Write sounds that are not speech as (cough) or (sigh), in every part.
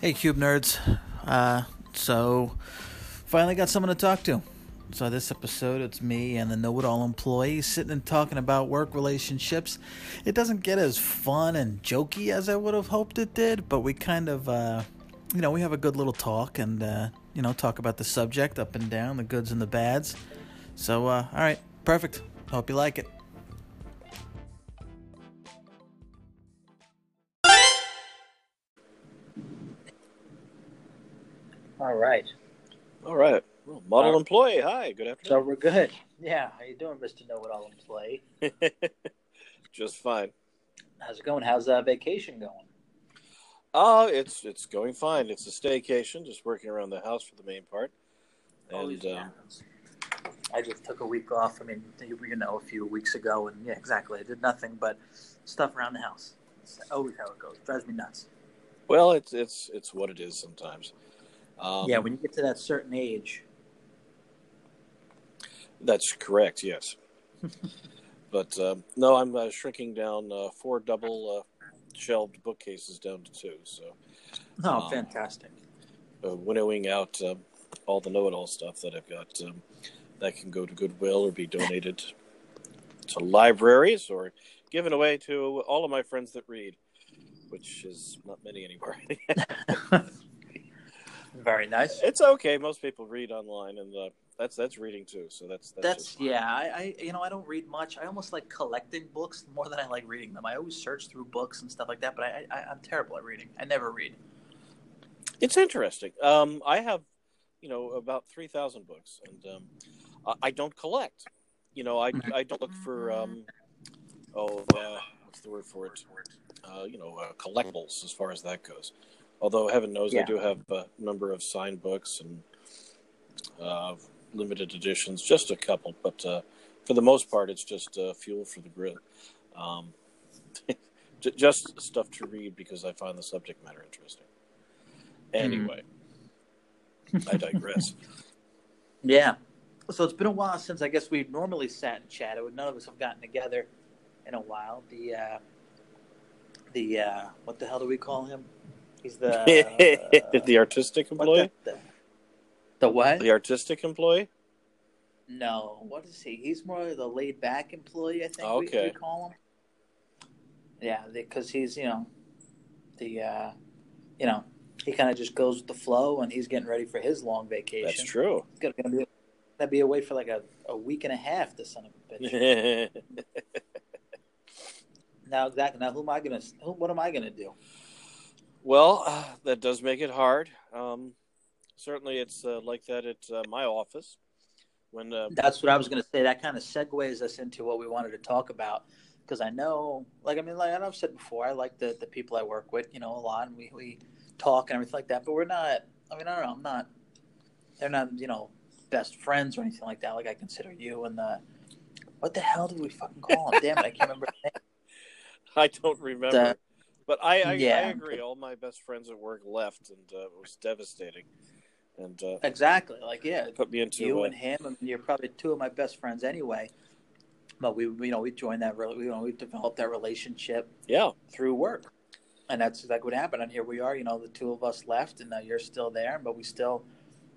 Hey, Cube Nerds. Uh, so, finally got someone to talk to. So, this episode, it's me and the know it all employee sitting and talking about work relationships. It doesn't get as fun and jokey as I would have hoped it did, but we kind of, uh, you know, we have a good little talk and, uh, you know, talk about the subject up and down, the goods and the bads. So, uh, all right, perfect. Hope you like it. All right. All right. Well, model Uh, employee. Hi. Good afternoon. So we're good. Yeah. How you doing, Mr. Know It All Employee? (laughs) Just fine. How's it going? How's uh, vacation going? Oh, it's it's going fine. It's a staycation, just working around the house for the main part. And uh, happens. I just took a week off. I mean, you know, a few weeks ago, and yeah, exactly. I did nothing but stuff around the house. It's always how it goes. Drives me nuts. well, it's it's it's what it is sometimes. Um, yeah, when you get to that certain age, that's correct. Yes. (laughs) but um, no, I'm uh, shrinking down uh, four double uh, shelved bookcases down to two. So oh, Um, fantastic. uh, winnowing out um, all the know-it-all stuff that I've got um, that can go to Goodwill or be donated to libraries or given away to all of my friends that read, which is not many anymore. (laughs) (laughs) Very nice. it's okay. Most people read online, and uh, that's that's reading too. So that's that's, That's just yeah. I, I you know I don't read much. I almost like collecting books more than I like reading them. I always search through books and stuff like that, but I, I I'm terrible at reading. I never read. It's interesting. Um, I have, you know, about three thousand books, and um, I, I don't collect. You know, I I don't look for um, oh, uh, what's the word for it? Uh, you know, uh, collectibles as far as that goes. Although heaven knows I do have a number of signed books and uh, limited editions, just a couple, but uh, for the most part, it's just uh, fuel for the grill. Um, (laughs) just stuff to read because I find the subject matter interesting. Anyway, I digress. (laughs) Yeah. So it's been a while since I guess we normally sat and chatted. None of us have gotten together in a while. The uh, the uh, what the hell do we call him? He's the (laughs) the artistic employee. The, the, the what? The artistic employee. No, what is he? He's more the laid back employee. I think we, we call him. Yeah, because he's you know the uh, you know he kind of just goes with the flow, and he's getting ready for his long vacation. That's true. He's gonna, gonna be gonna be away for like a, a week and a half. The son of a bitch. (laughs) now exactly. Now who am I gonna? Who, what am I gonna do? Well, uh, that does make it hard. Um, certainly, it's uh, like that at uh, my office when uh, That's what I was gonna say. That kind of segues us into what we wanted to talk about. Because I know, like I mean, like I've said before, I like the, the people I work with, you know, a lot, and we, we talk and everything like that. But we're not. I mean, I don't know. I'm not. They're not, you know, best friends or anything like that. Like I consider you and the. What the hell did we fucking call him? Damn it, I can't remember. (laughs) I don't remember. The- but I, I, I agree. All my best friends at work left, and uh, it was devastating. And uh, Exactly. Like yeah, put me into you uh, and him. Mean, you're probably two of my best friends anyway. But we, you know, we joined that. rela- You know, we developed that relationship yeah, through work, and that's like what happened. And here we are. You know, the two of us left, and now you're still there, but we still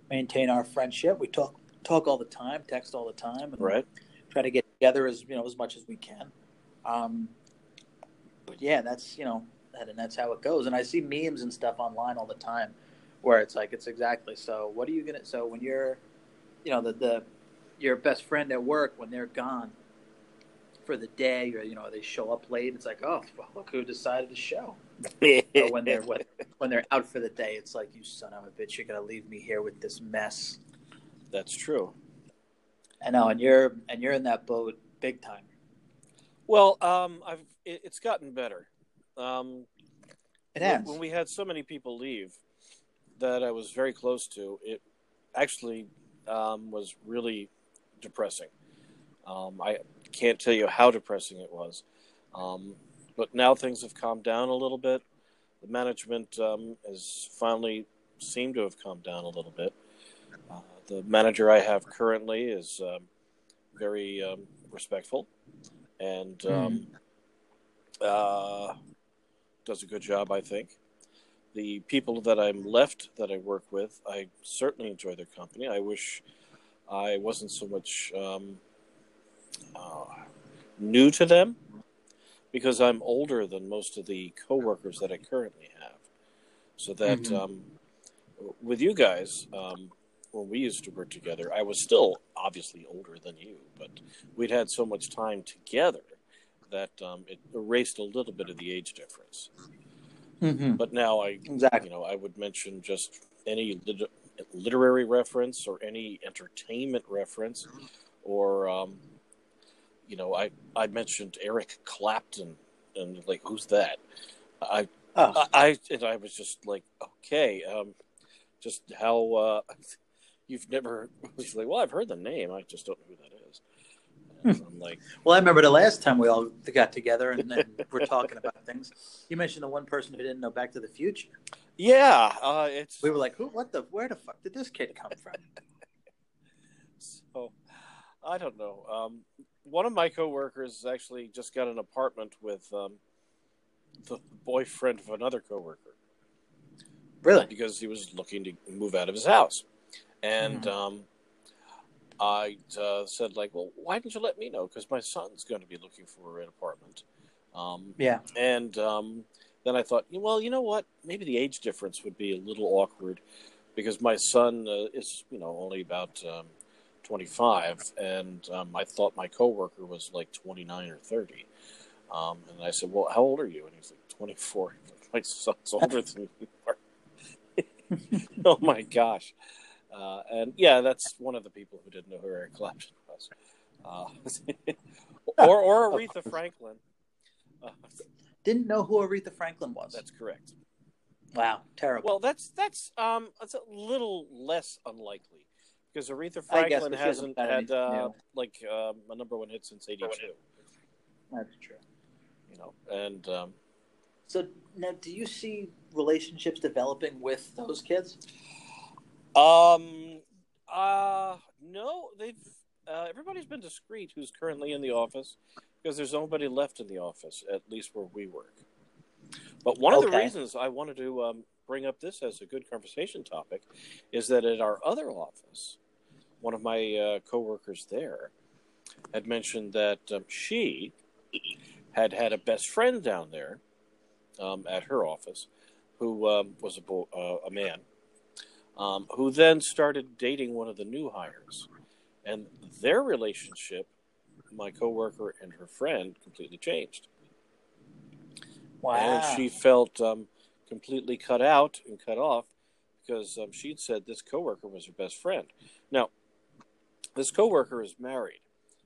maintain our friendship. We talk talk all the time, text all the time, and right. try to get together as you know as much as we can. Um, but yeah, that's you know, that, and that's how it goes. And I see memes and stuff online all the time, where it's like it's exactly so. What are you gonna? So when you're, you know, the the your best friend at work when they're gone for the day, or you know they show up late, it's like oh well, look who decided to show. (laughs) Or when they're when, when they're out for the day, it's like you son of a bitch, you're gonna leave me here with this mess. That's true. I know, and you're and you're in that boat big time. Well, um, I've it, it's gotten better. Um, It when- has. when we had so many people leave that I was very close to, it actually um, was really depressing. Um, I can't tell you how depressing it was, um, but now things have calmed down a little bit. The management um, has finally seemed to have calmed down a little bit. Uh, the manager I have currently is um, very um, respectful and um, uh, does a good job, I think. the people that I'm left that I work with, I certainly enjoy their company. I wish I wasn't so much um, uh, new to them because I'm older than most of the coworkers that I currently have. So that Mhm. um, with you guys, um, when we used to work together, I was still obviously older than you, but we'd had so much time together that um, it erased a little bit of the age difference. Mm-hmm. But now I, Exactly. you know, I would mention just any lit- literary reference or any entertainment reference, or um, you know, I I mentioned Eric Clapton and like who's that? I Oh, I I, and I was just like, okay, um, just how uh, (laughs) you've never. (laughs) Like, well, I've heard the name, I just don't know who that I'm like, well, I remember the last time we all got together and, and (laughs) we're talking about things. You mentioned the one person who didn't know Back to the Future. yeah, uh, it's We were like, "Who? What the? Where the fuck did this kid come from?" (laughs) So, I don't know. Um, one of my coworkers actually just got an apartment with um, the boyfriend of another coworker Really? because he was looking to move out of his house, and Mhm. um, I uh, said like, "Well, why didn't you let me know? Because my son's going to be looking for an apartment." Um, Yeah. and um, then I thought, well, you know what? Maybe the age difference would be a little awkward because my son uh, is, you know, only about um, 25, and um, I thought my coworker was like 29 or 30. Um, and I said, well, how old are you? And he's like, 24. (laughs) My son's (laughs) older than you are. (laughs) oh my gosh. Uh, and yeah, that's one of the people who didn't know who Eric Clapton was. Uh, (laughs) or, or Aretha Franklin. Uh, Didn't know who Aretha Franklin was. that's correct. wow, terrible. Well, that's that's um that's a little less unlikely because Aretha I guess, Franklin hasn't hasn't had had uh, yeah. like um, a number one hit since '82. That's true. You know, and um, So now, do you see relationships developing with those kids? Um, uh, no, they've uh, everybody's been discreet who's currently in the office because there's nobody left in the office at least where we work. But one of the reasons I wanted to um, bring up this as a good conversation topic is that at our other office, one of my uh, coworkers there had mentioned that um, she had had a best friend down there um, at her office who um, was a, bo- uh, a man um, who then started dating one of the new hires. And their relationship, my coworker and her friend, completely changed. Wow. And she felt um, completely cut out and cut off because um, she'd said this coworker was her best friend. Now, this coworker is married,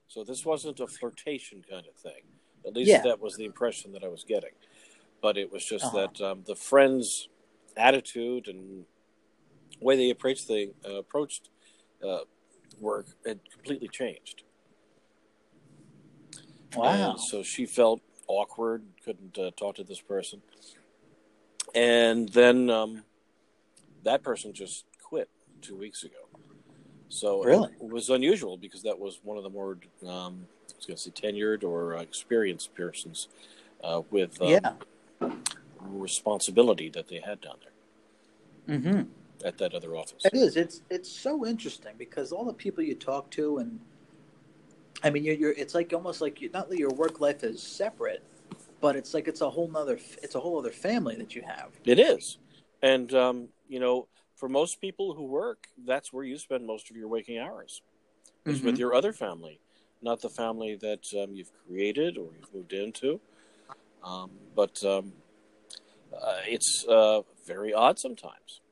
so this wasn't a flirtation kind of thing. At least Yeah. that was the impression that I was getting. But it was just Uh-huh. that um, the friend's attitude and way they approached the uh, approached uh, work had completely changed. wow. And so she felt awkward, couldn't uh, talk to this person. And then um, that person just quit two weeks ago. So Really? it was unusual because that was one of the more, um, I was going to say, tenured or uh, experienced persons uh, with um, yeah. responsibility that they had down there Mm-hmm. At that other office. It is. It's it's so interesting because all the people you talk to, and I mean, you're, you're it's like almost like you, not that your work life is separate, but it's like it's a whole nother it's a whole other family that you have. It is. And, um, you know, for most people who work, that's where you spend most of your waking hours. is with Mhm. your other family, not the family that um, you've created or you've moved into. Um, but um, uh, it's uh, very odd sometimes.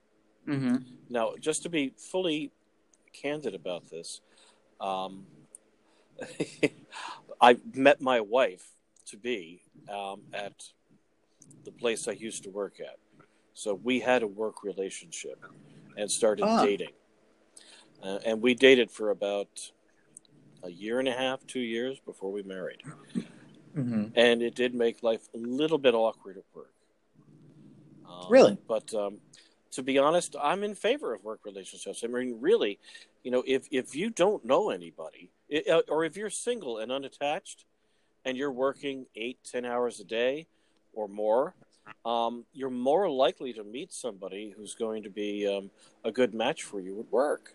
Mm-hmm. Now, just to be fully candid about this, um, (laughs) I met my wife to be um, at the place I used to work at. So we had a work relationship and started Ah. dating. Uh, and we dated for about a year and a half, two years before we married. Mm-hmm. And it did make life a little bit awkward at work. Um, Really? But um, to be honest, I'm in favor of work relationships. I mean, really, you know, if, if you don't know anybody, i- uh, or if you're single and unattached, and you're working eight, ten hours a day or more, um, you're more likely to meet somebody who's going to be um, a good match for you at work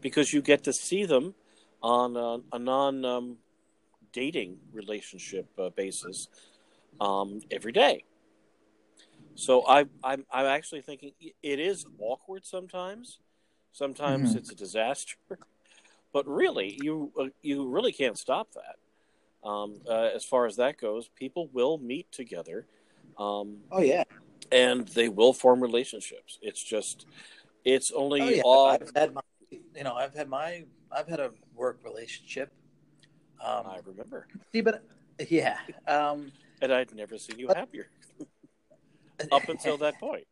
because you get to see them on a, a non um, dating relationship uh, basis um, every day. So I, I'm I'm actually thinking it is awkward sometimes. Sometimes Mhm. it's a disaster, (laughs) but really you uh, you really can't stop that. Um, uh, as far as that goes, people will meet together, um, Oh yeah. and they will form relationships. It's just it's only Oh yeah. odd. I've had my, you know, I've had my, I've had a work relationship. Um, I remember, see, but yeah. Um, and I'd never seen you But- happier up until that point.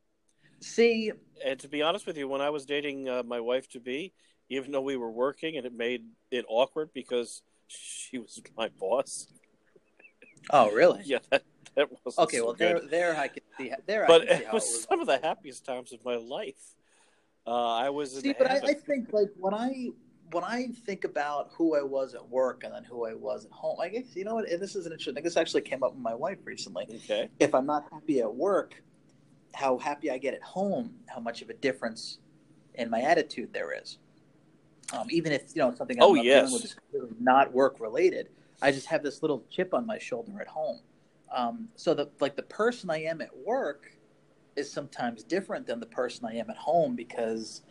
(laughs) see, And to be honest with you, when I was dating uh, my wife to be, even though we were working and it made it awkward because she was my boss. (laughs) oh really? (laughs) Yeah, that, that wasn't Okay, so well good. there, there I could see, there but I can see it was, it was. some of the happiest times of my life. Uh, I was See, but I. I think like when I when I think about who I was at work and then who I was at home, I guess you know what? And this is an interesting. This actually came up with my wife recently. okay, If I'm not happy at work, how happy I get at home, how much of a difference in my attitude there is. Um, even if you know something I'm, Oh, I'm yes. dealing with is not work related, I just have this little chip on my shoulder at home. Um, so the like the person I am at work is sometimes different than the person I am at home because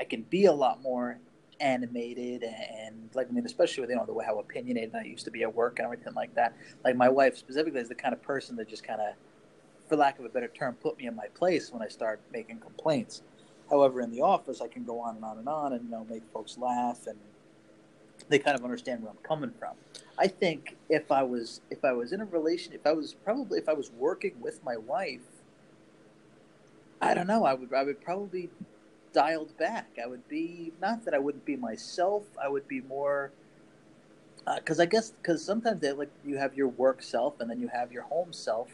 I can be a lot more animated and like I mean, especially with you know the way how opinionated I used to be at work and everything like that. Like my wife specifically is the kind of person that just kind of, for lack of a better term, put me in my place when I start making complaints. However, in the office, I can go on and on and on and you know make folks laugh and they kind of understand where I'm coming from. I think if I was if I was in a relation, if I was probably if I was working with my wife, I don't know. I would I would probably dialed back. I would be not that I wouldn't be myself. I would be more uh, because I guess because sometimes they like you have your work self and then you have your home self.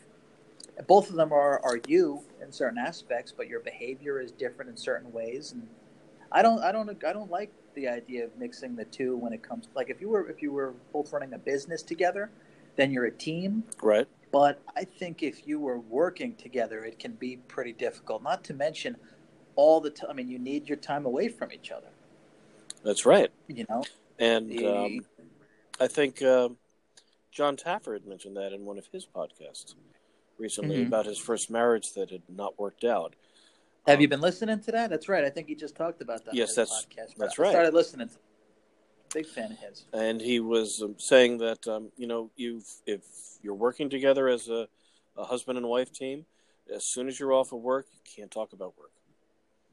Both of them are are you in certain aspects, but your behavior is different in certain ways. And I don't I don't I don't like the idea of mixing the two when it comes like if you were if you were both running a business together, then you're a team. right? But I think if you were working together, it can be pretty difficult. Not to mention all the time. I mean, you need your time away from each other. That's right. You know. And The- um, I think um John Taffer had mentioned that in one of his podcasts recently Mhm. about his first marriage that had not worked out. Have you Um, been listening to that? That's right. I think he just talked about that. Yes, that's- podcast. that's I right. I started listening. to Big fan of his. and he was um, saying that um, you know you if you're working together as a, a husband and wife team, as soon as you're off of work, you can't talk about work.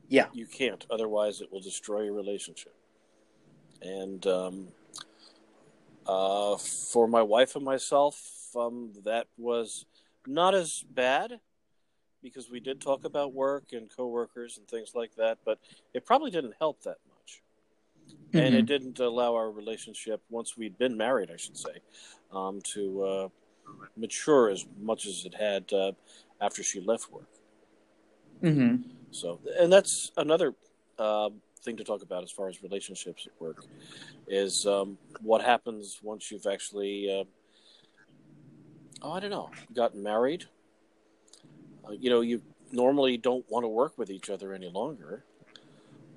Yeah. You can't, otherwise it will destroy your relationship. And um, uh, for my wife and myself, um, that was not as bad because we did talk about work and coworkers and things like that, but it probably didn't help that much and Mm-hmm. it didn't allow our relationship once we'd been married i should say um, to uh, mature as much as it had uh, after she left work hmm so and that's another uh, thing to talk about as far as relationships at work is um, what happens once you've actually uh, oh i don't know gotten married. Uh, you know you normally don't want to work with each other any longer.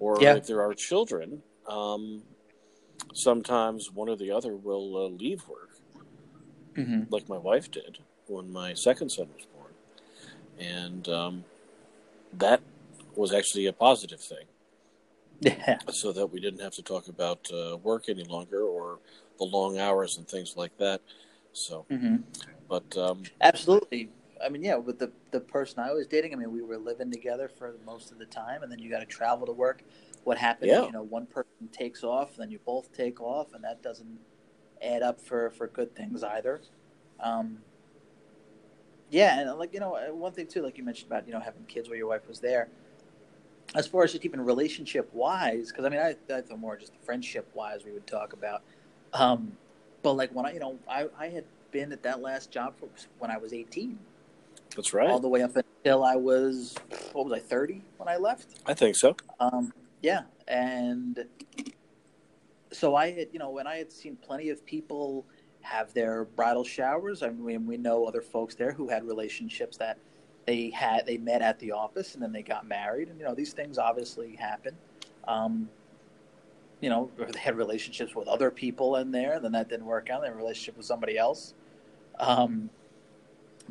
Or Yeah. if there are children um, sometimes one or the other will uh, leave work. Hmm like my wife did when my second son was born. And um, that was actually a positive thing Yeah. so that we didn't have to talk about uh, work any longer or the long hours and things like that so hmm but um, Absolutely. I mean, yeah, with the the person I was dating, I mean, we were living together for most of the time, and then you got to travel to work. What happens? Yeah. You know, one person takes off, then you both take off, and that doesn't add up for for good things either. Um, yeah, and like you know, one thing too, like you mentioned about you know having kids where your wife was there. As far as just even relationship wise, because I mean, I, I thought more just friendship wise we would talk about. Um, but like when I, you know, I, I had been at that last job for, when I was 18 that's right all the way up until I was what was I thirty when I left. i think so Um, yeah, and so I had you know when I had seen plenty of people have their bridal showers. I mean, we know other folks there who had relationships that they had they met at the office and then they got married, and you know these things obviously happen. Um, you know, they had relationships with other people in there, and then that didn't work out. They had a relationship with somebody else. Um,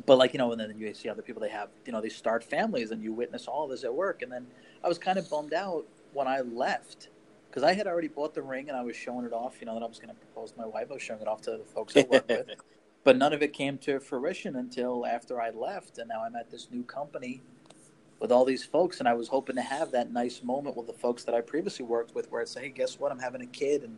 but like you know, and then you see other people they have, you know, they start families, and you witness all this at work. And then I was kind of bummed out when I left because I had already bought the ring and I was showing it off. You know that I was going to propose to my wife. I was showing it off to the folks I work with, (laughs) but none of it came to fruition until after I left. And now I'm at this new company with all these folks, and I was hoping to have that nice moment with the folks that I previously worked with, where I'd say, "Hey, guess what? I'm having a kid," and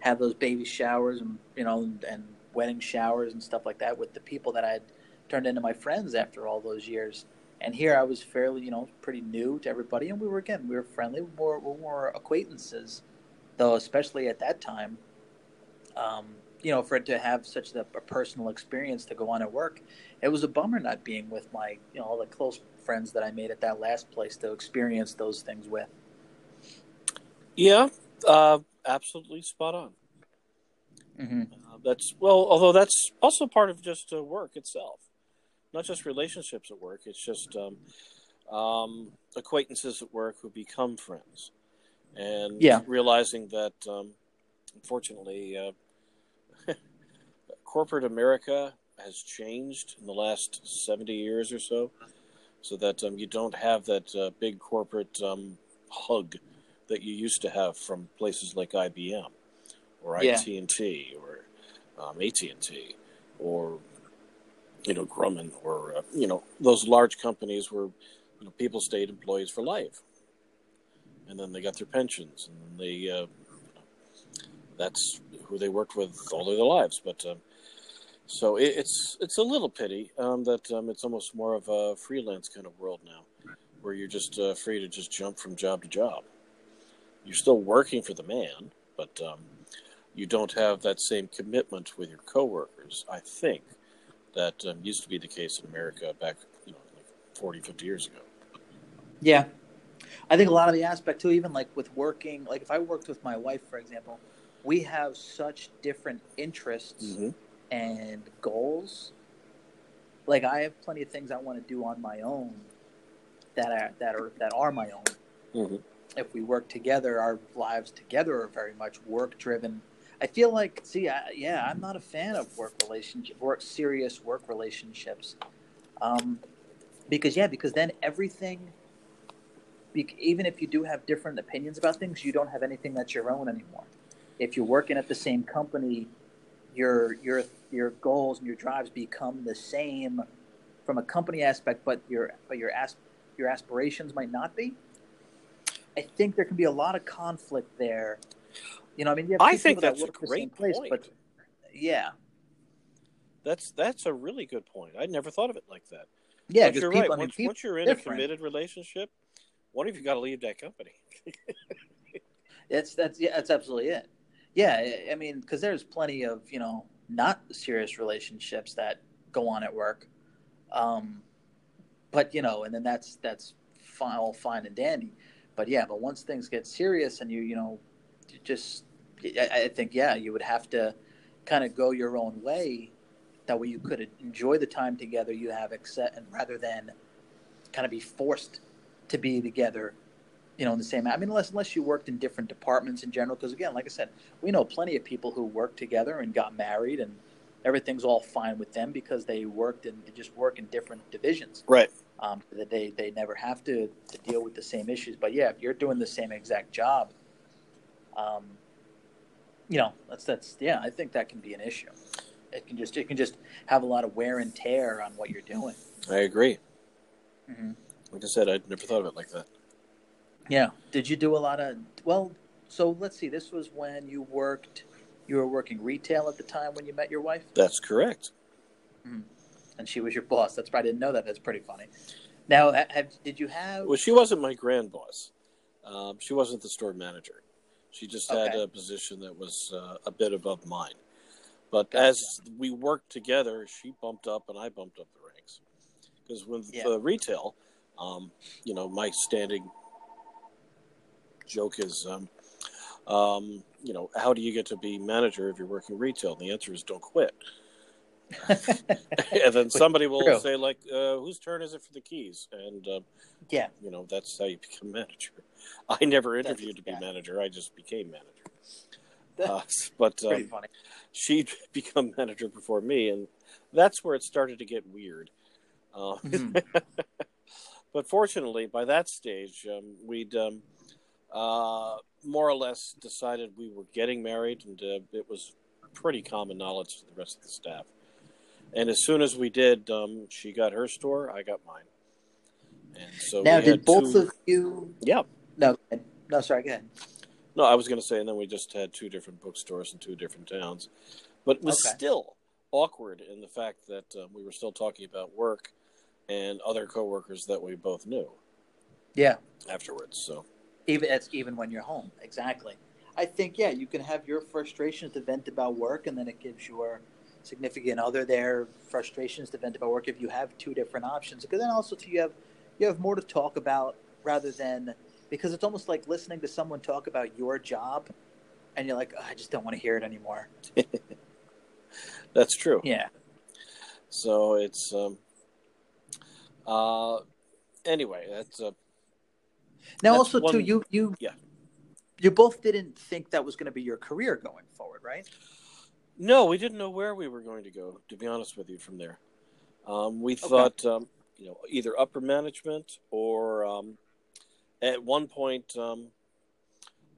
have those baby showers and you know and, and wedding showers and stuff like that with the people that I had turned into my friends after all those years. And here I was fairly, you know, pretty new to everybody, and we were again, we were friendly, we were, we were more acquaintances, though, especially at that time. Um, you know, for it to have such a, a, personal experience to go on at work, it was a bummer not being with my, you know, all the close friends that I made at that last place to experience those things with. Yeah, uh, absolutely spot on. Mm-hmm. Uh, that's well, although that's also part of just uh, work itself not just relationships at work. It's just um, um, acquaintances at work who become friends, and yeah. realizing that um, unfortunately, uh, corporate America has changed in the last seventy years or so, so that um, you don't have that uh, big corporate um, hug that you used to have from places like IBM or yeah. AT and T or um, AT and T or you know, Grumman or, uh, you know, those large companies where, you know, people stayed employees for life. And then they got their pensions and they, uh, that's who they worked with all their lives. But, um, so it, it's, it's a little pity, um, that, um, it's almost more of a freelance kind of world now where you're just uh, free to just jump from job to job. You're still working for the man, but, um, you don't have that same commitment with your coworkers, I think, that um, used to be the case in America back, you know, like 40, 50 years ago. Yeah. I think a lot of the aspect too, even like with working, like if I worked with my wife, for example, we have such different interests mm-hmm. And goals. Like I have plenty of things I want to do on my own that are that are that are my own. Mm-hmm. If we work together, our lives together are very much work driven I feel like, see, I, yeah, I'm not a fan of work relationship, work serious work relationships, um, because yeah, because then everything, even if you do have different opinions about things, you don't have anything that's your own anymore. If you're working at the same company, your your your goals and your drives become the same from a company aspect, but your but your as, your aspirations might not be. I think there can be a lot of conflict there you know, I mean, I think that's that a great place, point. But yeah, that's that's a really good point. I never thought of it like that. Yeah, you're people, right. I mean, once, once, you're in different. a committed relationship, one of you got to leave that company. (laughs) that's that's yeah, that's absolutely it. Yeah, I mean, because there's plenty of you know not serious relationships that go on at work, um, but you know, and then that's that's fine, all fine and dandy. But yeah, but once things get serious and you you know just I think yeah, you would have to kind of go your own way. That way, you could enjoy the time together you have, except and rather than kind of be forced to be together, you know, in the same. I mean, unless unless you worked in different departments in general, because again, like I said, we know plenty of people who worked together and got married, and everything's all fine with them because they worked and just work in different divisions. Right. Um, that they they never have to to deal with the same issues. But yeah, if you're doing the same exact job um, you know, that's that's yeah. I think that can be an issue. It can just it can just have a lot of wear and tear on what you're doing. I agree. Mm-hmm. Like I said, I'd never thought of it like that. Yeah. Did you do a lot of well? So let's see. This was when you worked. You were working retail at the time when you met your wife. That's correct. Mm-hmm. And she was your boss. That's why I didn't know that. That's pretty funny. Now, have, did you have? Well, she wasn't my grand boss. Um, she wasn't the store manager. She just okay. had a position that was uh, a bit above mine. But gotcha. as we worked together, she bumped up and I bumped up the ranks. Because with yeah. the retail, um, you know, my standing joke is um, um, you know, how do you get to be manager if you're working retail? And the answer is don't quit. (laughs) and then somebody will True. say, like, uh, whose turn is it for the keys? And, uh, Yeah. you know, that's how you become manager. I never That's interviewed to be yeah. manager, I just became manager. (laughs) Uh, but um, she'd (laughs) become manager before me, and that's where it started to get weird. Uh, Mhm. but fortunately, by that stage, um, we'd um, uh, more or less decided we were getting married, and uh, it was pretty common knowledge to the rest of the staff. And as soon as we did, um, she got her store, I got mine. And so now, did both two- of you? yeah. No, no, sorry. Go ahead. No, I was going to say, and then we just had two different bookstores in two different towns, but it was Okay. still awkward in the fact that um, we were still talking about work and other coworkers that we both knew Yeah, afterwards. So even that's even when you're home. Exactly. I think yeah, you can have your frustrations to vent about work, and then it gives your significant other their frustrations to vent about work if you have two different options. Because then also too, you have you have more to talk about rather than because it's almost like listening to someone talk about your job, and you're like, "Oh, I just don't want to hear it anymore. (laughs) that's true. Yeah. So it's um, uh, anyway. That's uh, Now, That's also too, you you Yeah. you both didn't think that was going to be your career going forward, right? no, we didn't know where we were going to go. To be honest with you, from there, um, we thought um, you know either upper management or um, at one point um,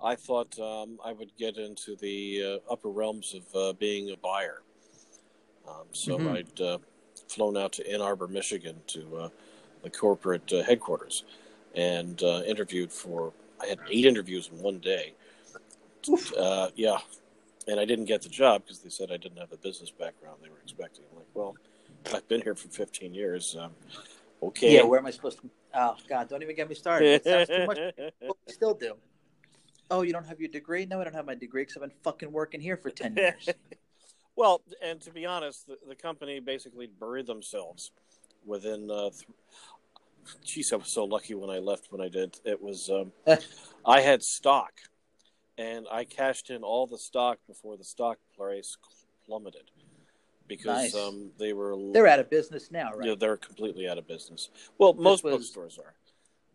I thought um, I would get into the uh, upper realms of uh, being a buyer. Um, so Mhm. I'd uh, flown out to Ann Arbor, Michigan, to uh, the corporate uh, headquarters, and uh, interviewed for. I had eight interviews in one day. Uh, yeah, and I didn't get the job because they said I didn't have the business background they were expecting. I'm like, well, I've been here for 15 years. Um, okay. Yeah. Where am I supposed to? Oh God! Don't even get me started. It sounds too much. (laughs) What we still do. Oh, you don't have your degree? No, I don't have my degree because I've been fucking working here for ten years. (laughs) (laughs) well, and to be honest, the, the company basically buried themselves within. Uh, th- Geez, I was so lucky when I left. When I did, it was um, (laughs) I had stock, and I cashed in all the stock before the stock price plummeted because Nice. um, they were They're out of business now, right? yeah, they're completely out of business. Well, most was- bookstores are,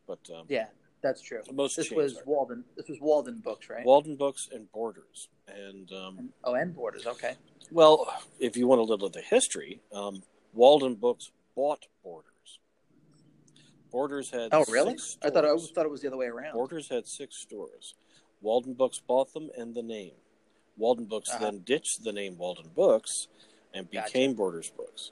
but um, Yeah, that's true. most This was are. Walden. This was Walden Books, right? Walden Books and Borders. And um, And- oh, and Borders. Okay. well, if you want a little of the history, um, Walden Books bought Borders. Borders had Oh, really? I thought I thought it was the other way around. Borders had six stores. Walden Books bought them and the name. Walden Books Uh-huh. then ditched the name Walden Books and Gotcha. became Borders Books.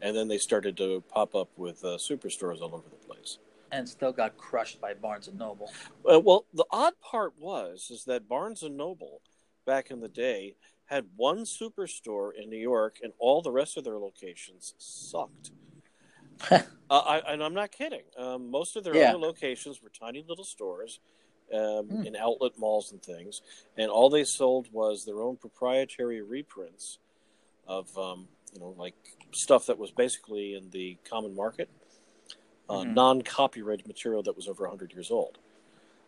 And then they started to pop up with uh, superstores all over the place. and still got crushed by Barnes and Noble. Uh, well, the odd part was is that Barnes and Noble back in the day had one superstore in New York, and all the rest of their locations sucked. (laughs) uh, I, and I'm not kidding. Um, most of their Yeah. other locations were tiny little stores um, Hmm. in outlet malls and things, and all they sold was their own proprietary reprints of, um, you know, like stuff that was basically in the common market, uh, Mhm. non-copyrighted material that was over 100 years old.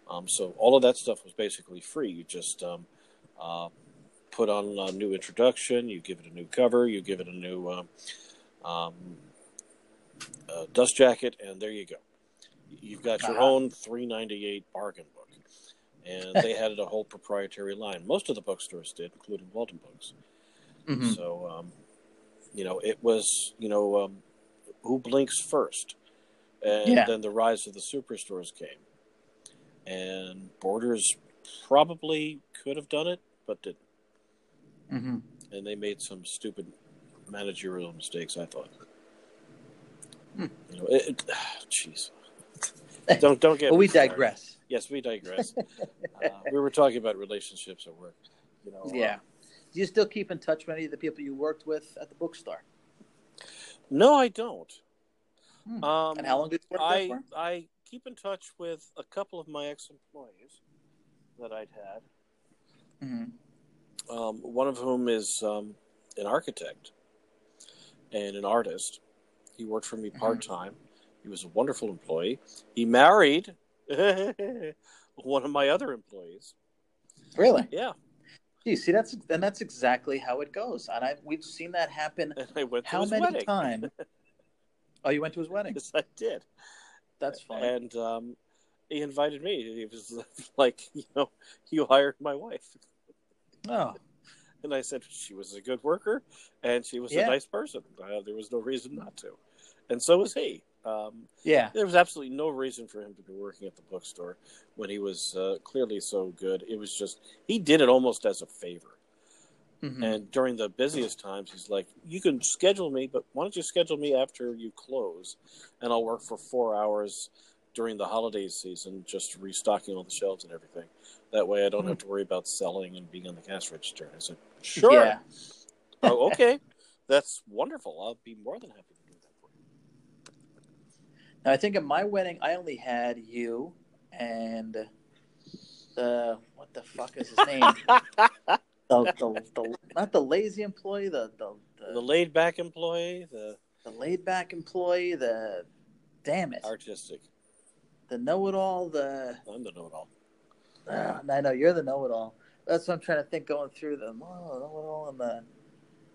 Um, so all of that stuff was basically free. You just um, uh, put on a new introduction, you give it a new cover, you give it a new um, um, uh, dust jacket, and there you go. You've got your Uh-huh. own 398 bargain book. And they had a whole proprietary line. Most of the bookstores did, including Walden Books. Mhm. So, um, you know, it was, you know, um, who blinks first? And Yeah. then the rise of the superstores came. And Borders probably could have done it, but didn't. Mhm. And they made some stupid managerial mistakes, I thought. Hmm. You know, it, (sighs) jeez. Don't don't get Well, we started. digress. Yes, we digress. (laughs) uh, we were talking about relationships at work. You know, uh, Yeah. Do you still keep in touch with any of the people you worked with at the bookstore? no, I don't. Hmm. Um, and how long did you work I there for? I keep in touch with a couple of my ex-employees that I'd had. hmm Um, one of whom is um, an architect and an artist. He worked for me Mhm. part time. He was a wonderful employee. He married (laughs) one of my other employees. Really? Yeah, Gee, see, that's and that's exactly how it goes, and I we've seen that happen. and I went to How his many wedding. times? (laughs) Oh, you went to his wedding. yes, I did. That's fine. And um, he invited me. He was (laughs) like, you know, you hired my wife. Oh, And I said she was a good worker and she was Yeah. a nice person. Uh, there was no reason not to. And so was he. Um, yeah. there was absolutely no reason for him to be working at the bookstore when he was uh, clearly so good. It was just, he did it almost as a favor. Mhm. And during the busiest times, he's like, "You can schedule me, but why don't you schedule me after you close, and I'll work for four hours during the holiday season, just restocking all the shelves and everything. That way, I don't have to worry about selling and being on the cash register." I said, "Sure, Yeah. oh, okay, (laughs) that's wonderful. I'll be more than happy to do that for you." Now, I think at my wedding, I only had you and the what the fuck is his name? (laughs) the, the, the not the lazy employee, the the The the, laid back employee, the the laid back employee, the damn it, artistic. the know it all, the I'm the know-it-all. Uh, I know you're the know it all. That's what I'm trying to think going through them. Oh, know it all and the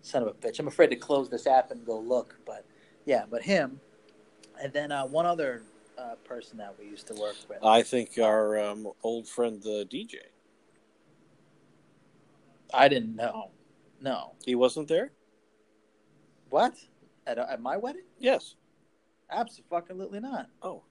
son of a bitch. I'm afraid to close this app and go look, but yeah, but him, and then uh, one other uh, person that we used to work with. I think our um, old friend, the DJ, I didn't know. No. he wasn't there. What? At, at my wedding? Yes. Absolutely not. Oh,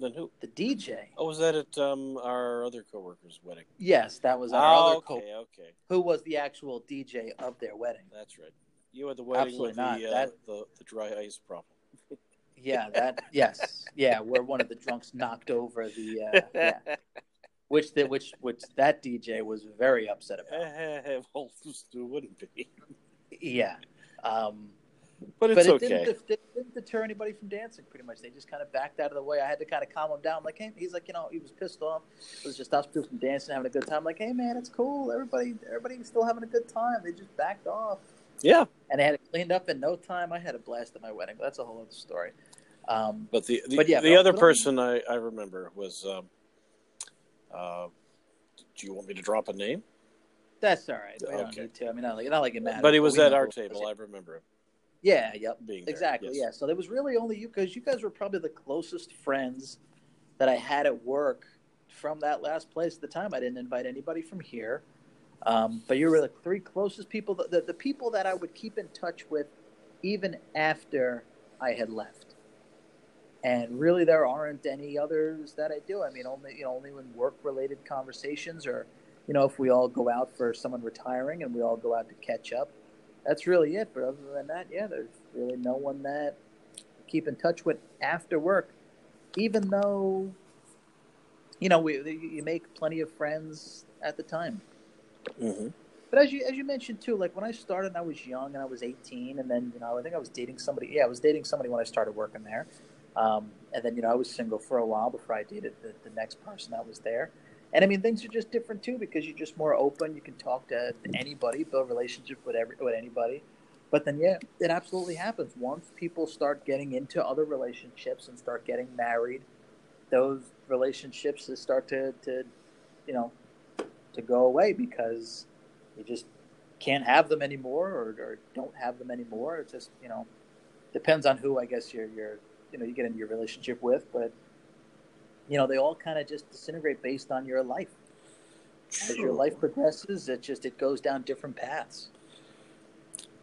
then who? The DJ. Oh, was that at um, our other coworker's wedding? Yes, that was our Oh, other okay, co okay, who was the actual DJ of their wedding. that's right. You had the wedding Absolutely with not. the, uh, That- the the dry ice problem. (laughs) Yeah, that yes, yeah, where one of the drunks knocked over the uh, yeah, which the, which which that DJ was very upset about. (laughs) well, who wouldn't be? Yeah, um, But but it okay. didn't, it didn't deter anybody from dancing. Pretty much, they just kind of backed out of the way. I had to kind of calm him down. Like, hey, he's like, you know, he was pissed off. It was just stops people from dancing, having a good time. Like, hey, man, it's cool. Everybody, everybody was still having a good time. They just backed off, Yeah, and they had it cleaned up in no time. I had a blast at my wedding. That's a whole other story. Um, but the the, But yeah, the but- other but- person I, I remember was. Um, uh, do you want me to drop a name? that's all right. We don't need to. I mean, not like not like it matters. but he was we at our table. I remember him Yeah, yep. being there. Exactly. yes. Yeah. So there was really only you because you guys were probably the closest friends that I had at work from that last place at the time. I didn't invite anybody from here, um, but you were the three closest people. The, the, the people that I would keep in touch with even after I had left. And really, there aren't any others that I do. I mean, only you know, only when work-related conversations, or you know, if we all go out for someone retiring and we all go out to catch up that's really it. But other than that, yeah, there's really no one that I keep in touch with after work. Even though, you know, we you make plenty of friends at the time. hmm But as you as you mentioned too, like when I started, and I was young and I was 18, and then you know I think I was dating somebody. Yeah, I was dating somebody when I started working there, um, and then you know I was single for a while before I dated the, the next person that was there. And I mean things are just different too because you're just more open. You can talk to anybody, build relationship with every with anybody. But then yeah, it absolutely happens once people start getting into other relationships and start getting married. Those relationships start to, to you know to go away because you just can't have them anymore or, or don't have them anymore. It just you know depends on who I guess you're you're you know you get into your relationship with, but you know they all kind of just disintegrate based on your life. As your life progresses, it just it goes down different paths.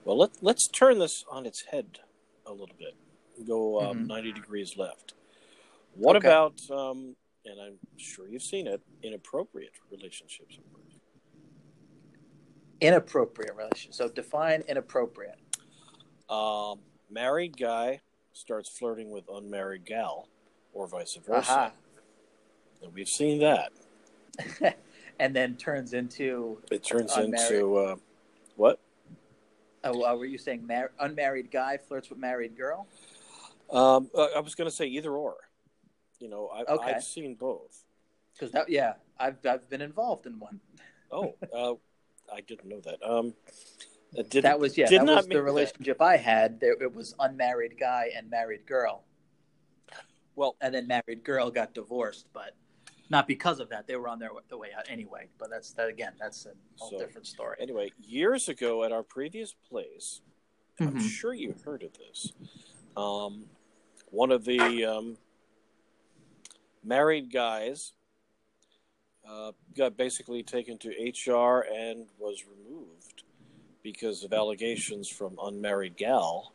Well, let, let's turn this on its head a little bit. Go um, Mhm. 90 degrees left. What Okay. about, um, and I'm sure you've seen it, inappropriate relationships? Inappropriate relationship. So define inappropriate. Um, married guy starts flirting with unmarried gal, or vice versa. Aha. And we've seen that. (laughs) and then turns into It turns Unmarried. into uh, what? oh, uh, were you saying mar- unmarried guy flirts with married girl? Um, uh, I was going to say either or. You know, I, Okay. I've seen both. Because that yeah, I've I've been involved in one. (laughs) Oh, uh, I didn't know that. Um, did, that was yeah, that was the that. relationship I had. There, it was unmarried guy and married girl, Well, and then married girl got divorced. But not because of that. They were on their the way out anyway. But that's that again. That's a whole So, different story. Anyway, years ago at our previous place, I'm Mhm. sure you heard of this. Um, one of the um, married guys uh, got basically taken to HR and was removed because of allegations from unmarried gal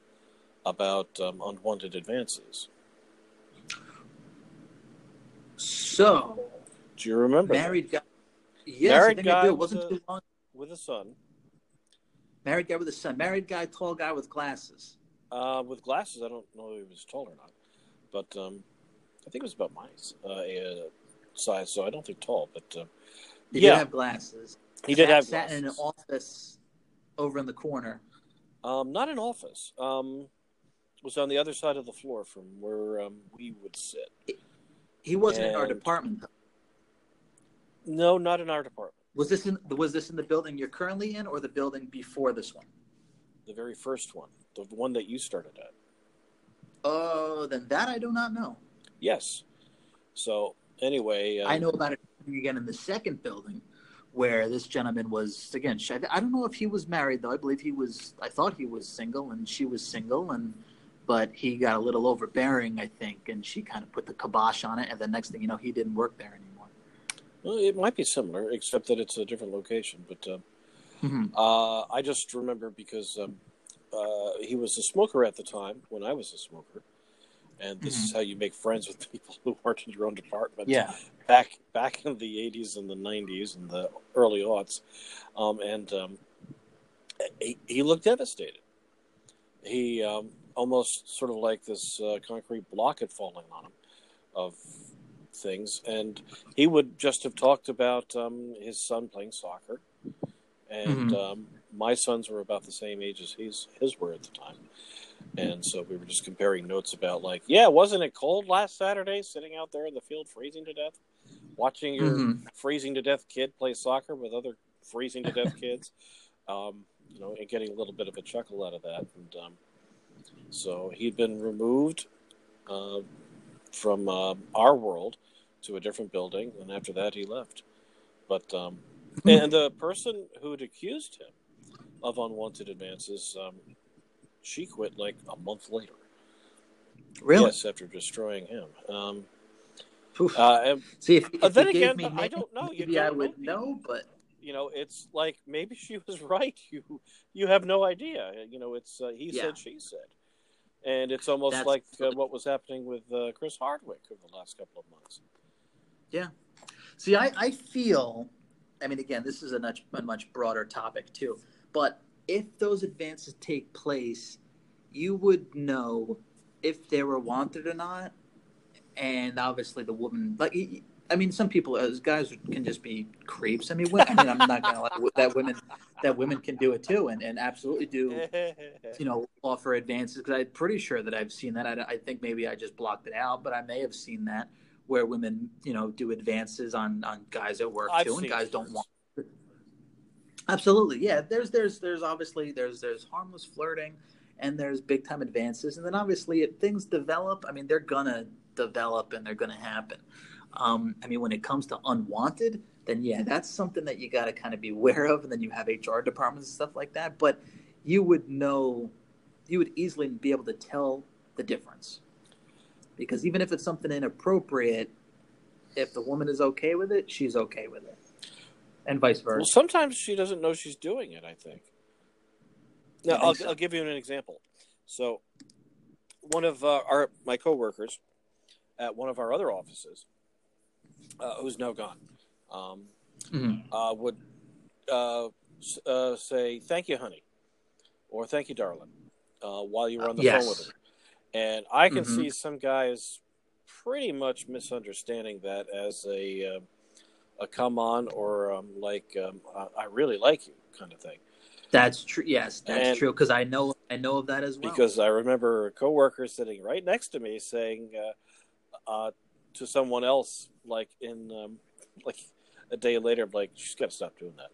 about um, unwanted advances. So Do you remember? married guy. Yes, Married I think I guy do. It with wasn't a- too long. with a son, Married guy with a son. Married guy, tall guy with glasses. uh, with glasses. I don't know if he was tall or not, but um, I think it was about my uh, uh, size, so I don't think tall. But uh, He Yeah. did have glasses. he did sat, have sat glasses. in an office over in the corner. Um, not an office. Um, it was on the other side of the floor from where um, we would sit. He wasn't in our department. Though. No, not in our department. Was this in was this in the building you're currently in, or the building before this one? The very first one, the one that you started at. Oh, then that I do not know. Yes. So anyway, um, I know about it again in the second building, where this gentleman was again. I don't know if he was married though. I believe he was. I thought he was single, and she was single, and but he got a little overbearing, I think, and she kind of put the kibosh on it. And the next thing you know, he didn't work there anymore. Well, it might be similar, except that it's a different location. But um, Mhm. uh, I just remember because um, uh, he was a smoker at the time when I was a smoker, and this is how you make friends with (laughs) people who aren't in your own department. Yeah. back back in the '80s and the '90s and the early aughts, um, and um, he, he looked devastated. He um, almost sort of like this uh, concrete block had fallen on him of things, and he would just have talked about um, his son playing soccer, and Mhm. um, my sons were about the same age as his his were at the time. And so we were just comparing notes about like, yeah, wasn't it cold last Saturday sitting out there in the field freezing to death, watching your Mhm. freezing to death kid play soccer with other freezing to death kids, (laughs) um, you know, and getting a little bit of a chuckle out of that. And um, so he'd been removed uh, from uh, our world to a different building, and after that he left. But um, and the person who had accused him of unwanted advances, um, she quit like a month later. Really? Yes, after destroying him. Um, uh, See, if, if uh, then again, me I don't know. You Maybe I don't know would know, but you know, it's like maybe she was (laughs) right. You you have no idea. You know, it's uh, he Yeah. said, she said, and it's almost That's- like uh, what was happening with uh, Chris Hardwick over the last couple of months. Yeah. See, I, I feel, I mean, again, this is a much, a much broader topic too, but if those advances take place, you would know if they were wanted or not. And obviously, the woman, like, I mean, some people, as guys, can just be creeps. I mean, women, I mean, I'm not gonna lie, that women, that women can do it too, and, and absolutely do, (laughs) you know, offer advances. Because I'm pretty sure that I've seen that. I, I think maybe I just blocked it out, but I may have seen that where women, you know, do advances on on guys at work I've too, and guys don't want. Absolutely, yeah. There's there's there's obviously there's there's harmless flirting, and there's big time advances, and then obviously if things develop, I mean, they're gonna develop and they're gonna happen. Um, I mean, when it comes to unwanted, then yeah, that's something that you got to kind of be aware of, and then you have HR departments and stuff like that. But you would know, you would easily be able to tell the difference, because even if it's something inappropriate, if the woman is okay with it, she's okay with it, and vice Well, versa. sometimes she doesn't know she's doing it. I think. Now, I'll? I'll give you an example. So, one of uh, our my coworkers at one of our other offices, uh, who's now gone, um, Mhm. uh, would uh, uh, say "Thank you, honey," or "Thank you, darling," uh, while you were on the Yes. phone with her. And I can Mhm. see some guys pretty much misunderstanding that as a a come on or um, like um, I I really like you kind of thing. That's true. Yes, that's And- true. Because I know I know of that as well. Because I remember a coworker sitting right next to me saying uh, uh, to someone else, like in um, like a day later, like she's got to stop doing that.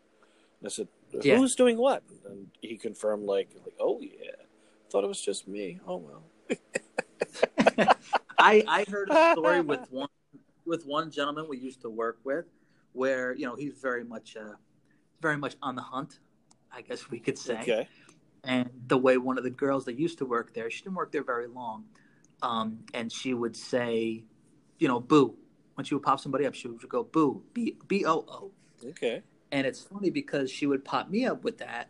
And I said, "Who's Yeah. doing what?" And he confirmed, like, like, "Oh yeah, thought it was just me. Oh well." (laughs) I I heard a story with one with one gentleman we used to work with, where you know he's very much, uh, very much on the hunt, I guess we could say. Okay. And the way one of the girls that used to work there, she didn't work there very long, um, and she would say, you know, boo. When she would pop somebody up, she would go boo, b b o o. Okay. And it's funny because she would pop me up with that,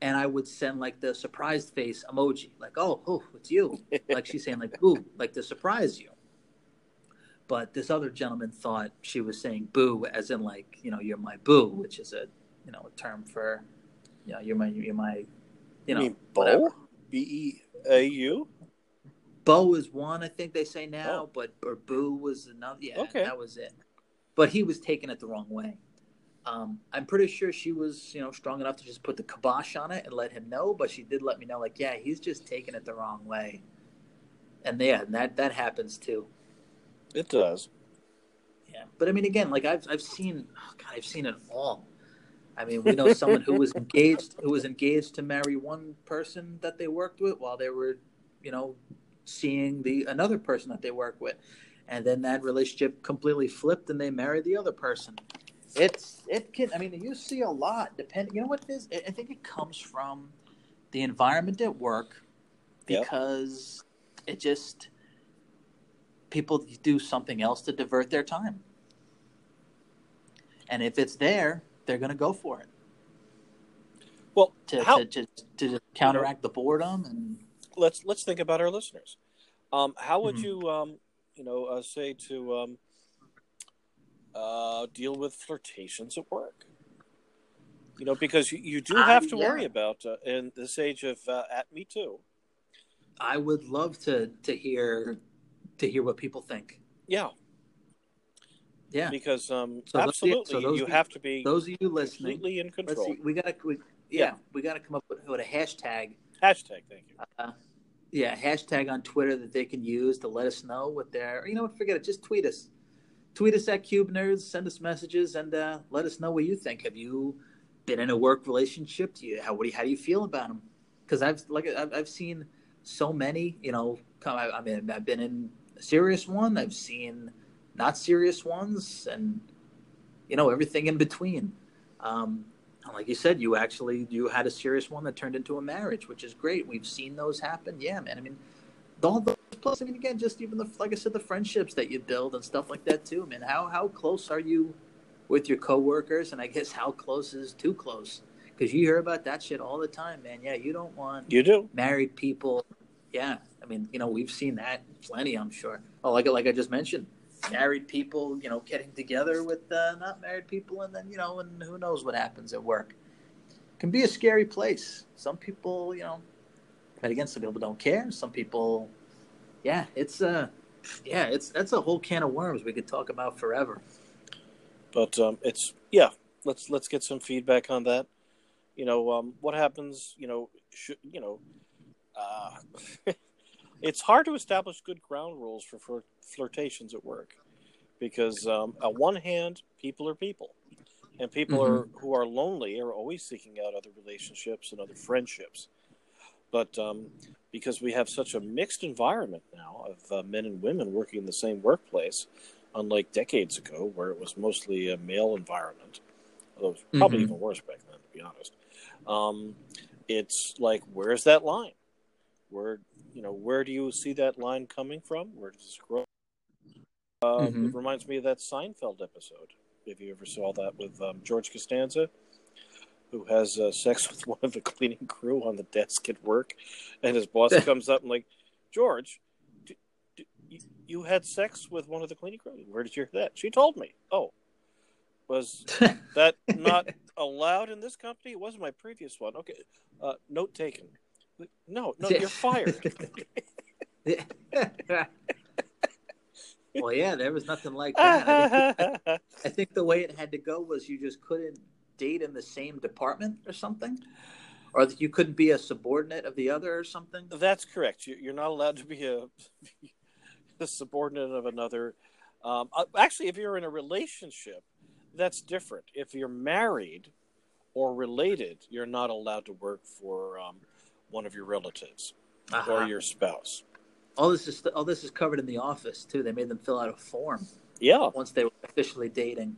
and I would send like the surprised face emoji, like, oh, oh, it's you. (laughs) like she's saying like boo, like to surprise you. But this other gentleman thought she was saying boo, as in like, you know, you're my boo, which is a, you know, a term for, you know, you're my, you're my, you know, mean whatever. Bo? B E A U? Bo is one, I think they say now, Oh. but or Boo was another. Yeah, Okay. that was it. But he was taking it the wrong way. Um, I'm pretty sure she was, you know, strong enough to just put the kibosh on it and let him know. But she did let me know, like, yeah, he's just taking it the wrong way. And yeah, and that that happens too. It does. Yeah, but I mean, again, like I've I've seen, oh God, I've seen it all. I mean, we know someone who was engaged who was engaged to marry one person that they worked with while they were, you know, seeing the another person that they work with, and then that relationship completely flipped and they married the other person. It's it can I mean you see a lot depending. You know what it is? I think it comes from the environment at work Yep. because it just people do something else to divert their time. And if it's there, they're going to go for it Well, to, how, to, to, to counteract the boredom. And let's let's think about our listeners. Um, how would Mhm. you, um, you know, uh, say to um, uh, deal with flirtations at work? You know, because you, you do Uh, have to yeah. worry about uh, in this age of uh, at me too. I would love to to hear to hear what people think. Yeah, Yeah, because um, So those- absolutely, so those you of- have to be those of you listening, completely in let's control. see, we gotta we, yeah, we gotta come up with, with a hashtag. Hashtag, thank you. Uh, yeah, hashtag on Twitter that they can use to let us know what they're. You know what? Forget it. Just tweet us. Tweet us at Cube Nerds. Send us messages and uh, let us know what you think. Have you been in a work relationship? Do you how what do you, how do you feel about them? Because I've like I've, I've seen so many. You know, come. I, I mean, I've been in a serious one. I've seen not serious ones, and you know everything in between. Um, like you said, you actually you had a serious one that turned into a marriage, which is great. We've seen those happen. Yeah, man. I mean, all those plus, I mean, again, just even the like I said, the friendships that you build and stuff like that too, man. How how close are you with your coworkers? And I guess how close is too close? Because you hear about that shit all the time, man. Yeah, you don't want You do. married people. Yeah, I mean, you know, we've seen that plenty. I'm sure. Oh, like like I just mentioned, married people, you know, getting together with uh, not married people, and then you know, and who knows what happens at work. Can be a scary place. Some people, you know, but again, some people don't care. Some people, yeah, it's uh, yeah, it's that's a whole can of worms we could talk about forever. But um, it's yeah. Let's let's get some feedback on that. You know, um, what happens? You know, you know? Uh, (laughs) it's hard to establish good ground rules for, for flirtations at work because um, on one hand, people are people, and people are who are lonely are always seeking out other relationships and other friendships. But um, because we have such a mixed environment now of uh, men and women working in the same workplace, unlike decades ago where it was mostly a male environment, although it was probably Mhm. even worse back then, to be honest. Um, it's like, where's that line? Where you know, where do you see that line coming from? Where does it grow? Uh, Mhm. It reminds me of that Seinfeld episode. If you ever saw that with um, George Costanza, who has uh, sex (laughs) with one of the cleaning crew on the desk at work, and his boss (laughs) comes up and like, George, d- d- you, you had sex with one of the cleaning crew. Where did you hear that? She told me. Oh, was (laughs) that not allowed in this company? It wasn't my previous one. Okay, uh, note taken. No, no, (laughs) you're fired. (laughs) well, yeah, there was nothing like that. (laughs) I think, the way it had to go was you just couldn't date in the same department or something, or that you couldn't be a subordinate of the other or something. That's correct. You- You're not allowed to be a, a subordinate of another. Um, uh, actually, if you're in a relationship, that's different. If you're married or related, you're not allowed to work for um, one of your relatives Uh-huh. or your spouse. all this is all this is covered in the office too. They made them fill out a form. Yeah, once they were officially dating.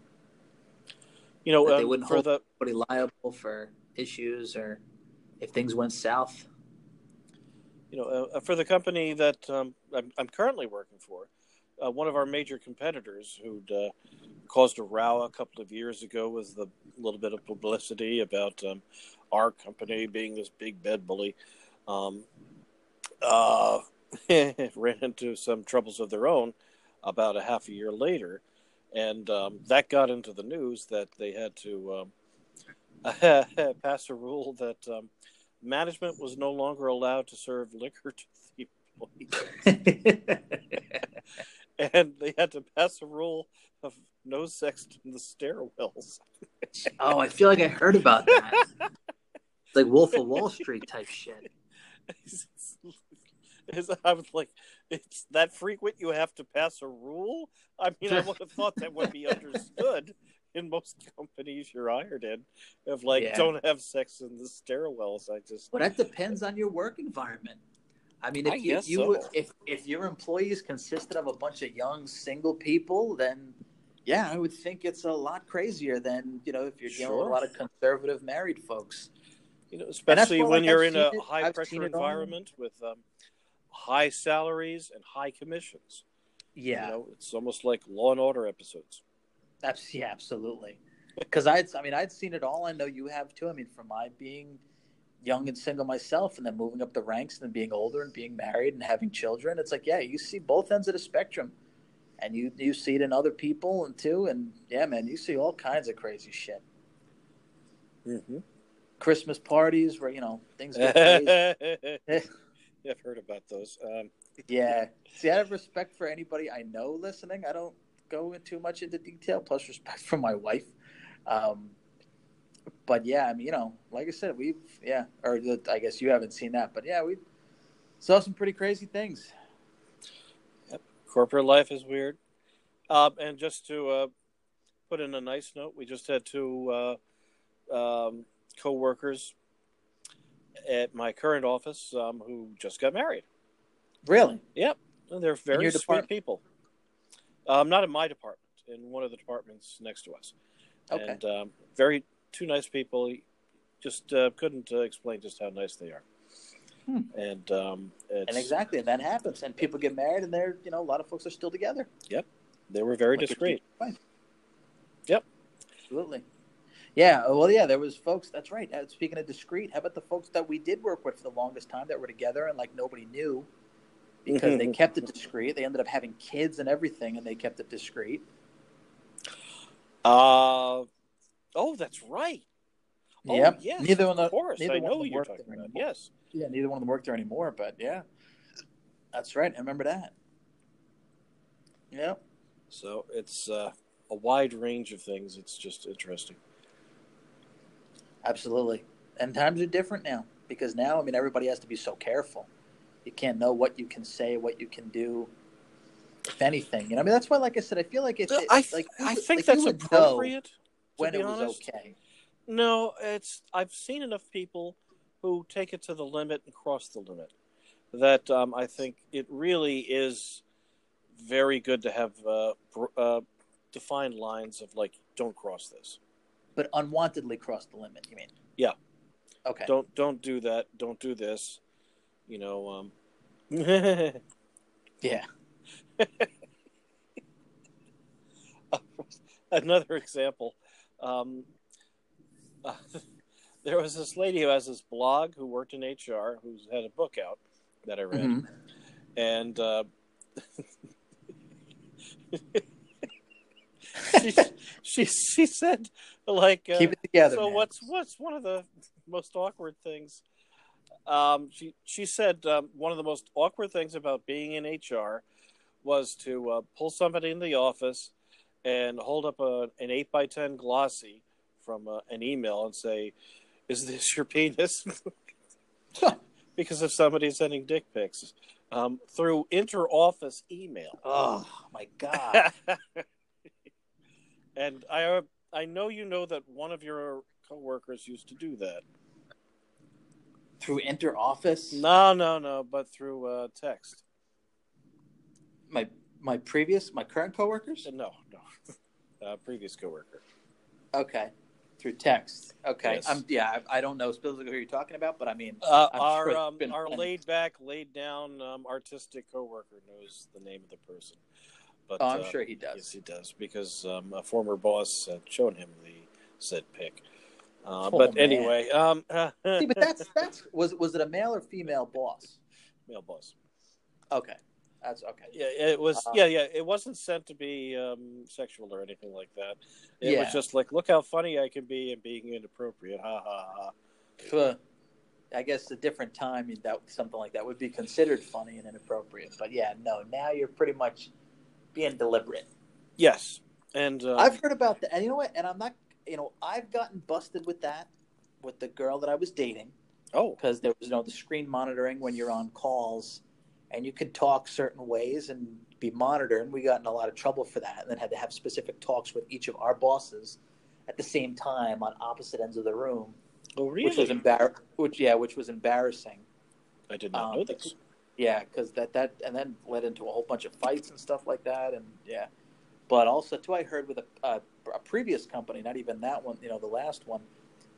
you know, That they um, wouldn't hold- the Anybody liable for issues or if things went south. you know uh, for the company that um, I'm, I'm currently working for, uh, one of our major competitors who'd uh, caused a row a couple of years ago with a little bit of publicity about um, our company being this big bed bully. Um, uh, (laughs) ran into some troubles of their own about a half a year later, and um, that got into the news that they had to um, (laughs) pass a rule that um, management was no longer allowed to serve liquor to the employees, (laughs) and they had to pass a rule of no sex in the stairwells. oh, I feel like I heard about that. Like Wolf of Wall (laughs) Street type shit. I was like, it's that frequent you have to pass a rule? I mean, I would have thought that would be (laughs) understood in most companies you're hired in. Of like, Yeah. don't have sex in the stairwells. I just, Well, that depends on your work environment. I mean, if I you, you so. if if your employees consisted of a bunch of young single people, then yeah, I would think it's a lot crazier than you know if you're dealing with a lot of conservative married folks. You know, especially when like, you're I've in a it- high I've pressure it all. environment with um, high salaries and high commissions. Yeah, You know, it's almost like Law and Order episodes. Abs- yeah, absolutely. Because I, I mean, I'd seen it all. I know you have too. I mean, from my being young and single myself, and then moving up the ranks, and then being older and being married and having children, it's like, yeah, you see both ends of the spectrum, and you you see it in other people and too, and yeah, man, you see all kinds of crazy shit. Mm-hmm. Christmas parties where you know things get. (laughs) I've heard about those. Um, yeah. See, I have respect for anybody I know listening. I don't go in too much into detail. Plus, respect for my wife. Um, but yeah, I mean, you know, like I said, we've yeah, or the, I guess you haven't seen that, but yeah, we saw some pretty crazy things. corporate life is weird. Um, and just to uh, put in a nice note, we just had two uh, um, co-workers at my current office um, who just got married. Really? Yep, and they're very sweet department? people. Um, not in my department, in one of the departments next to us. Okay. And um, very two nice people. Just uh, couldn't uh, explain just how nice they are. Hmm. And um, and exactly, that happens, and people get married, and they're you know a lot of folks are still together. Yep, they were very is discreet. fine. Yep. Absolutely. Yeah. Well, yeah. There was folks. That's right. Uh, speaking of discreet, how about the folks that we did work with for the longest time that were together and like nobody knew because they kept it discreet. They ended up having kids and everything, and they kept it discreet. Uh, oh, that's right. Oh, Yep. yes, Neither one of- course. neither I one of know them you're worked talking there about. anymore. Yes. Yeah. Neither one of them work there anymore, but yeah, that's right. I remember that. Yeah. So it's uh, a wide range of things. It's just interesting. Absolutely. And times are different now because now, I mean, everybody has to be so careful. You can't know what you can say, what you can do, if anything. You know, I mean, that's why, like I said, I feel like it's it, I, like I think like, that's appropriate. When it was honest. okay. No, it's I've seen enough people who take it to the limit and cross the limit. That um, I think it really is very good to have uh, br- uh, defined lines of like, don't cross this. But unwantedly cross the limit, you mean? Yeah. Okay. Don't don't do that. Don't do this. You know. Um, (laughs) Yeah. (laughs) another example. Um, uh, (laughs) there was this lady who has this blog who worked in HR who's had a book out that I read, Mhm. and uh, she, she she said like uh, Keep it together. so man. what's what's one of the most awkward things? Um, she she said um, one of the most awkward things about being in HR was to uh, pull somebody in the office and hold up a, an eight by ten glossy from uh, an email and say, "Is this your penis?" (laughs) because if somebody's sending dick pics um, through inter-office email. Oh my god. (laughs) and I uh, I know you know that one of your coworkers used to do that. Through inter office. No, no, no, but through uh, text. My My previous, my current coworkers. No, no, (laughs) uh, previous coworker. Okay, through text. Okay, Yes. I'm yeah. I, I don't know specifically who you're talking about, but I mean, Uh, our sure um, been our laid back, laid down, um, artistic coworker knows the name of the person. But oh, I'm uh, sure he does. Yes, he does because um, a former boss had shown him the said pic. Uh, Oh, but man. anyway, um, (laughs) See, but that's that's was was it a male or female boss? male boss. Okay, that's okay. Yeah, it was. Uh, yeah, yeah. It wasn't sent to be um, sexual or anything like that. It Yeah. was just like, look how funny I can be and being inappropriate. Ha ha ha. I guess a different time that something like that would be considered funny and inappropriate. But yeah, no. Now you're pretty much being deliberate. Yes, and uh, I've heard about that, and you know what? And I'm not. You know, I've gotten busted with that with the girl that I was dating oh, because there was you know the screen monitoring when you're on calls, and you could talk certain ways and be monitored. And we got in a lot of trouble for that, and then had to have specific talks with each of our bosses at the same time on opposite ends of the room, oh, really? which was embar- which yeah, which was embarrassing. I did not um, know this. Yeah, because that that and then led into a whole bunch of fights and stuff like that, and yeah. But also too, I heard with a, a, a previous company, not even that one, you know, the last one,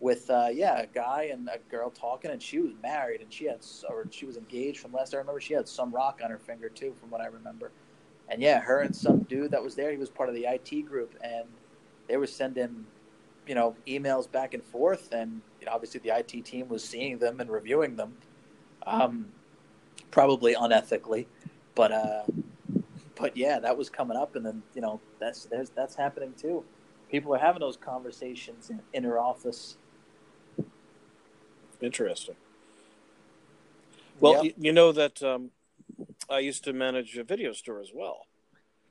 with uh, yeah, a guy and a girl talking, and she was married, and she had or she was engaged. From last I remember, she had some rock on her finger too, from what I remember. And yeah, her and some dude that was there, he was part of the IT group, and they were sending, you know, emails back and forth, and you know, obviously the IT team was seeing them and reviewing them. Um, probably unethically, but uh, but yeah, that was coming up, and then you know that's there's that's happening too. People are having those conversations in inner office. Interesting. Well, Yep. you, you know that um, I used to manage a video store as well.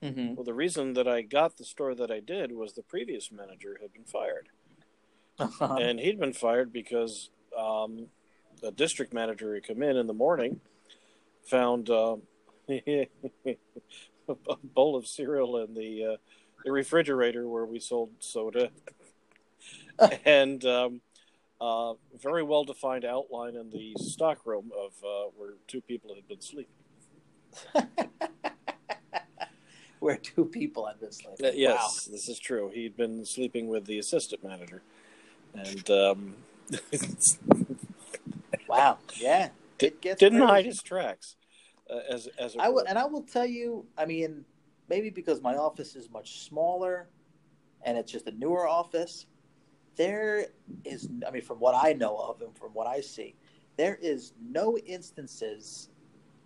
Mhm. Well, the reason that I got the store that I did was the previous manager had been fired, and he'd been fired because um, the district manager had come in in the morning, found um, (laughs) a bowl of cereal in the uh, the refrigerator where we sold soda, (laughs) and um, uh, very well defined outline in the stock room of uh, where two people had been sleeping. (laughs) Where two people had been sleeping. Uh, yes, this is true. He'd been sleeping with the assistant manager, and um, Wow. wow. Yeah. It gets didn't hide his tracks. Uh, as as I will, and I will tell you. I mean, maybe because my office is much smaller, and it's just a newer office. There is, I mean, from what I know of and from what I see, there is no instances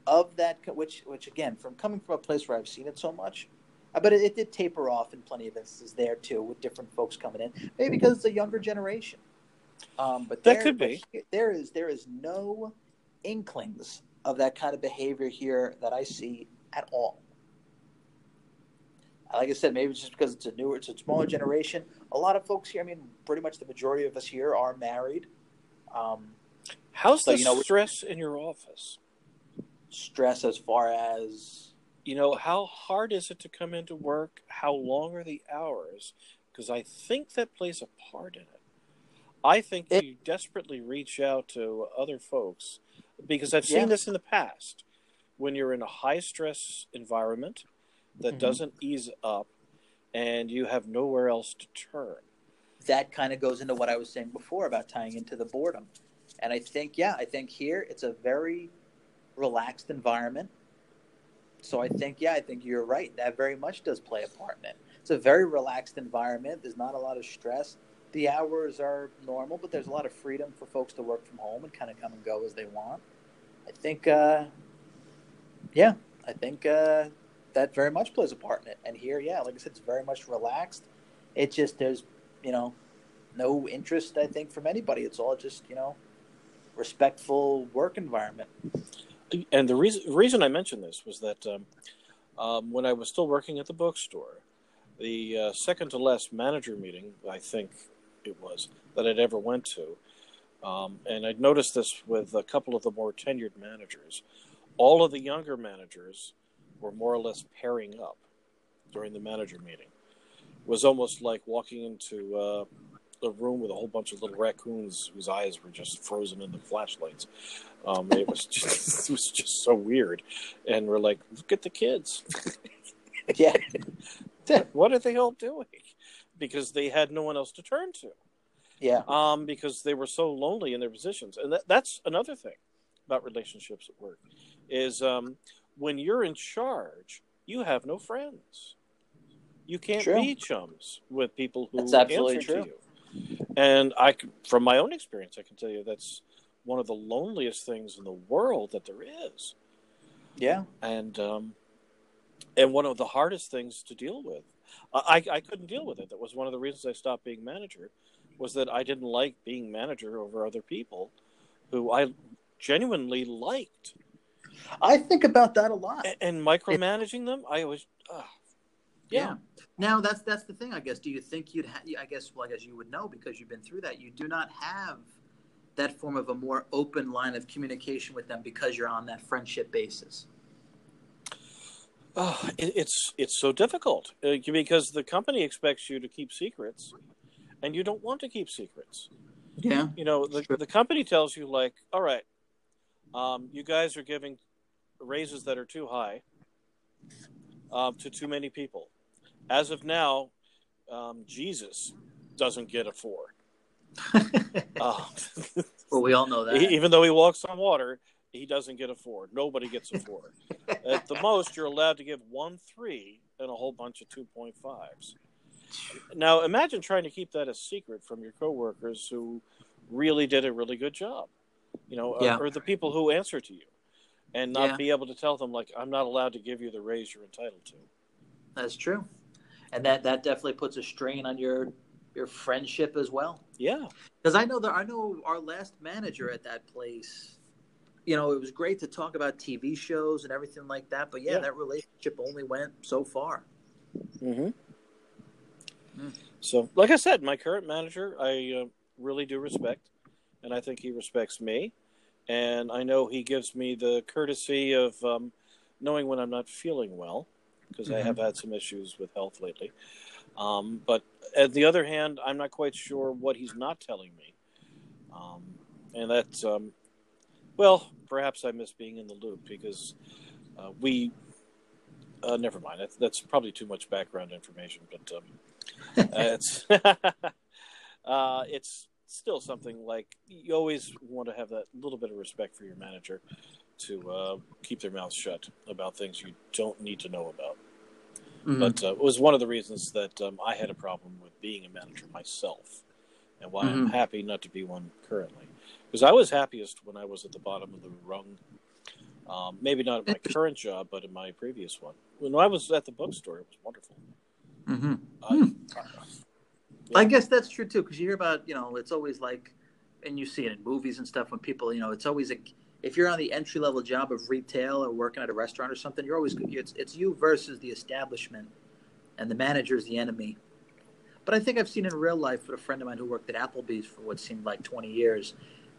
of that. Which, which again, from coming from a place where I've seen it so much, but it, it did taper off in plenty of instances there too, with different folks coming in. Maybe because it's a younger generation. Um, but That there- could be. there is there is no inklings of that kind of behavior here that I see at all. Like I said, maybe it's just because it's a newer, it's a smaller generation. A lot of folks here, I mean, pretty much the majority of us here are married. Um, How's so, the you know- stress in your office? stress as far as You know, how hard is it to come into work? How long are the hours? Because I think that plays a part in it. I think It- you desperately reach out to other folks because I've seen Yeah. this in the past. When you're in a high stress environment that Mhm. doesn't ease up and you have nowhere else to turn. that kind of goes into what I was saying before about tying into the boredom. And I think, yeah, I think here it's a very relaxed environment. So I think, yeah, I think you're right. That very much does play a part in it. It's a very relaxed environment. There's not a lot of stress. The hours are normal, but there's a lot of freedom for folks to work from home and kind of come and go as they want. I think, uh, yeah, I think uh, that very much plays a part in it. And here, yeah, like I said, it's very much relaxed. It just there's you know no interest I think from anybody. It's all just you know respectful work environment. And the reason reason I mentioned this was that um, um, when I was still working at the bookstore, the uh, second to last manager meeting, I think it was that I'd ever went to, um, and I'd noticed this with a couple of the more tenured managers. All of the younger managers were more or less pairing up during the manager meeting. It was almost like walking into uh, a room with a whole bunch of little raccoons whose eyes were just frozen in the flashlights. Um, it was (laughs) just it was just so weird, and we're like, look at the kids. Yeah. (laughs) what are they all doing? Because they had no one else to turn to. Yeah. Um, because they were so lonely in their positions, and that, that's another thing about relationships at work, is um, when you're in charge, you have no friends. You can't True. be chums with people who That's absolutely answer true. to you. And I, from my own experience, I can tell you that's one of the loneliest things in the world that there is Yeah. and um, and one of the hardest things to deal with. I, I couldn't deal with it. That was one of the reasons I stopped being manager, was that I didn't like being manager over other people, who I genuinely liked, I think about that a lot. A- and, micromanaging them. I was, uh, Yeah. Now that's that's the thing. I guess. Do you think you'd? Ha- I guess. Well, I guess you would know because you've been through that. You do not have that form of a more open line of communication with them because you're on that friendship basis. oh, it, it's it's so difficult uh, because the company expects you to keep secrets, and you don't want to keep secrets. Yeah. you know the, Sure. the company tells you like all right um, you guys are giving raises that are too high um, to too many people as of now um, jesus doesn't get a four uh, (laughs) well, we all know that. even though he walks on water he doesn't get a four nobody gets a four (laughs) at the most you're allowed to give one three and a whole bunch of 2.5s now imagine trying to keep that a secret from your coworkers who really did a really good job you know or- Yeah. or, the people who answer to you and not Yeah. be able to tell them like i'm not allowed to give you the raise you're entitled to That's true, and that that definitely puts a strain on your your friendship as well. yeah Because I know that I know our last manager at that place. You know, it was great to talk about TV shows and everything like that, but yeah, Yeah. that relationship only went so far. mm-hmm. Mm. so like i said my current manager i uh, really do respect and i think he respects me and i know he gives me the courtesy of um, knowing when i'm not feeling well because i Mhm. have had some issues with health lately um, but at the other hand i'm not quite sure what he's not telling me um, and that's um, well perhaps i miss being in the loop because uh, we uh, never mind that's, that's probably too much background information but um, it's (laughs) uh, it's still something like you always want to have that little bit of respect for your manager to uh, keep their mouth shut about things you don't need to know about. Mhm. But uh, it was one of the reasons that um, I had a problem with being a manager myself, and why I'm Mhm. happy not to be one currently. Because I was happiest when I was at the bottom of the rung. Um, maybe not at my (laughs) current job, but in my previous one. When I was at the bookstore, it was wonderful. Mhm. Uh, I guess that's true too, because you hear about you know it's always like, and you see it in movies and stuff when people you know it's always a if you're on the entry level job of retail or working at a restaurant or something, you're always it's it's you versus the establishment, and the manager is the enemy. But I think I've seen in real life with a friend of mine who worked at Applebee's for what seemed like 20 years,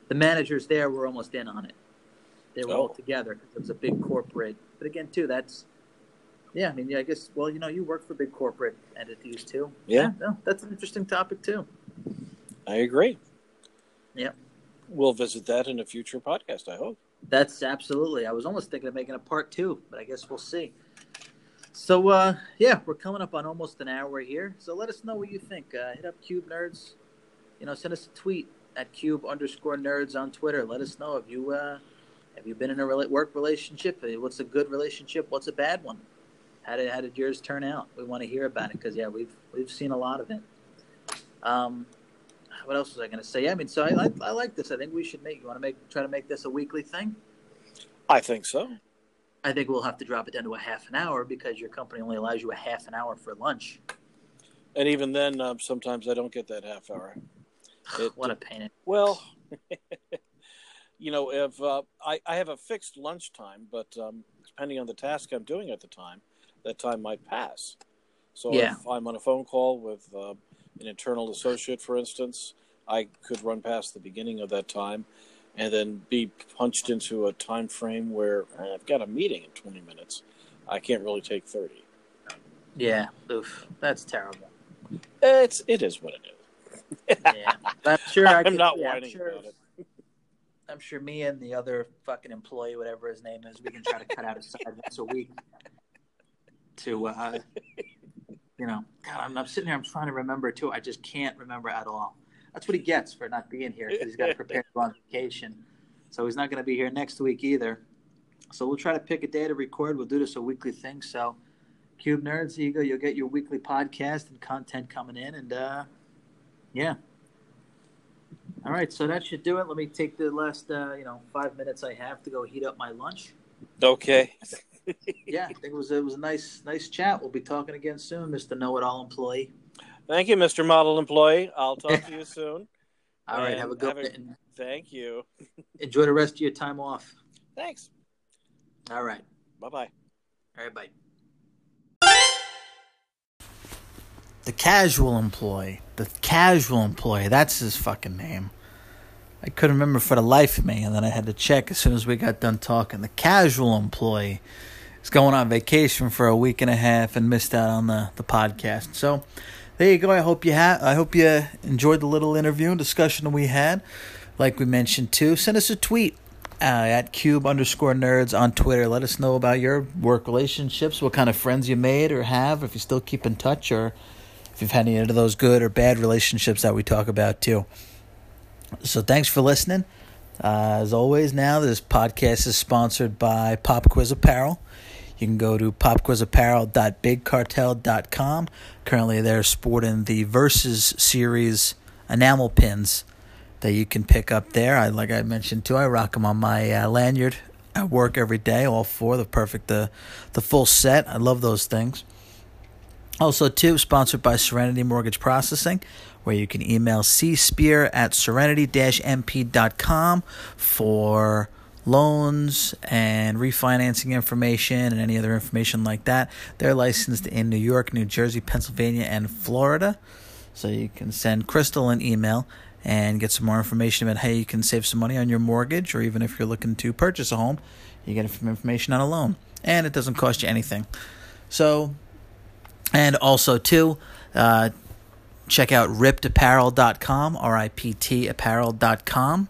the managers there were almost in on it. They were all Oh. together. It was a big corporate. But again, too, that's yeah. I mean, yeah, I guess. Well, you know, you work for big corporate entities too. Yeah. no, that's an interesting topic too. I agree. Yep. We'll visit that in a future podcast, I hope. That's absolutely. I was almost thinking of making a part two, but I guess we'll see. So uh, yeah, we're coming up on almost an hour here. So let us know what you think. Uh, hit up Cube Nerds. You know, send us a tweet at Cube underscore Nerds on Twitter. Let us know if you uh, have you been in a work relationship. What's a good relationship? What's a bad one? How did how did yours turn out? We want to hear about it because yeah, we've we've seen a lot of it. Um, what else was I going to say? Yeah, I mean, so I, I I like this. I think we should make. You want to make try to make this a weekly thing? I think so. I think we'll have to drop it down to a half an hour because your company only allows you a half an hour for lunch. And even then, um, sometimes I don't get that half hour. (sighs) It- what a pain! in- Well, (laughs) you know, if uh, I, I have a fixed lunch time, but um, depending on the task I'm doing at the time, that time might pass. So Yeah. if I'm on a phone call with uh, an internal associate, for instance, I could run past the beginning of that time and then be punched into a time frame where eh, I've got a meeting in 20 minutes. I can't really take 30. Yeah, oof, that's terrible. It's it is what it is. Yeah, I'm sure. I (laughs) I'm could- not yeah, I'm whining sure, about it. I'm sure me and the other fucking employee, whatever his name is, we can try to cut out a (laughs) side once a week to, uh, you know, God, I'm, I'm sitting here, I'm trying to remember too. I just can't remember at all. That's what he gets for not being here because he's got to prepare to go on vacation. So he's not going to be here next week either. So we'll try to pick a day to record. We'll do this a weekly thing. So, Cube Nerds, here you go. You'll get your weekly podcast and content coming in. And uh, yeah. All right. So that should do it. Let me take the last, uh, you know, five minutes I have to go heat up my lunch. Okay. Yeah, I think it was it was a nice nice chat. We'll be talking again soon, Mister Know It All employee. Thank you, Mr. Model Employee. I'll talk to you (laughs) soon. All right, And have a good have a- one. Thank you. (laughs) Enjoy the rest of your time off. Thanks. All right. Bye bye. All right, bye. The casual employee. The casual employee. That's his fucking name. I couldn't remember for the life of me, and then I had to check as soon as we got done talking. The casual employee is going on vacation for a week and a half and missed out on the, the podcast. So there you go. I hope you ha- I hope you enjoyed the little interview and discussion we had. Like we mentioned too, send us a tweet uh, at cube underscore nerds on Twitter. Let us know about your work relationships, what kind of friends you made or have, if you still keep in touch, or if you've had any of those good or bad relationships that we talk about too. So thanks for listening. Uh, as always, now this podcast is sponsored by Pop Quiz Apparel. You can go to popquizapparel.bigcartel.com. Currently, they're sporting the Versus series enamel pins that you can pick up there. I like I mentioned too. I rock them on my uh, lanyard at work every day. All four, the perfect, the the full set. I love those things. Also, too, sponsored by Serenity Mortgage Processing, where you can email cspear at serenity-mp.com for loans and refinancing information and any other information like that. They're licensed in New York, New Jersey, Pennsylvania, and Florida. So you can send Crystal an email and get some more information about how you can save some money on your mortgage, or even if you're looking to purchase a home, you get information on a loan. And it doesn't cost you anything. So and also, too, uh, check out riptapparel.com, R I P T apparel.com,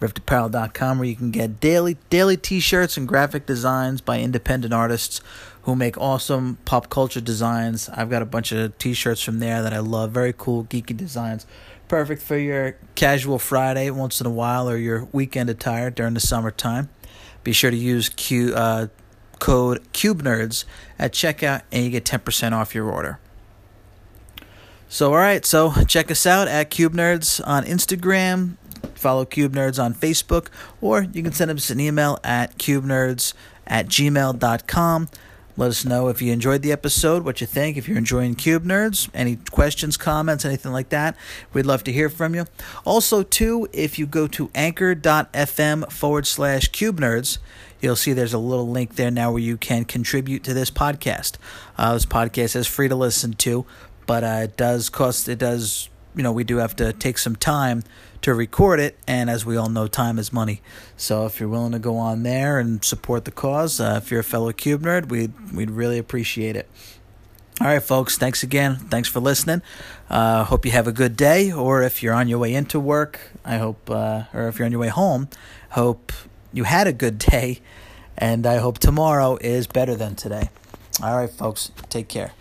riptapparel.com, where you can get daily daily t shirts and graphic designs by independent artists who make awesome pop culture designs. I've got a bunch of t shirts from there that I love. Very cool, geeky designs. Perfect for your casual Friday once in a while or your weekend attire during the summertime. Be sure to use Q. Uh, code CubeNerds at checkout and you get 10% off your order. So, all right, so check us out at CubeNerds on Instagram, follow Cube Nerds on Facebook, or you can send us an email at CubeNerds at gmail.com. Let us know if you enjoyed the episode, what you think, if you're enjoying Cube Nerds, any questions, comments, anything like that. We'd love to hear from you. Also, too, if you go to anchor.fm forward slash Cube Nerds, you'll see there's a little link there now where you can contribute to this podcast. Uh, this podcast is free to listen to, but uh, it does cost, it does, you know, we do have to take some time to record it, and as we all know, time is money. So if you're willing to go on there and support the cause, uh, if you're a fellow Cube nerd, we'd, we'd really appreciate it. All right, folks, thanks again. Thanks for listening. Uh, hope you have a good day, or if you're on your way into work, I hope, uh, or if you're on your way home, hope you had a good day, and I hope tomorrow is better than today. All right, folks, take care.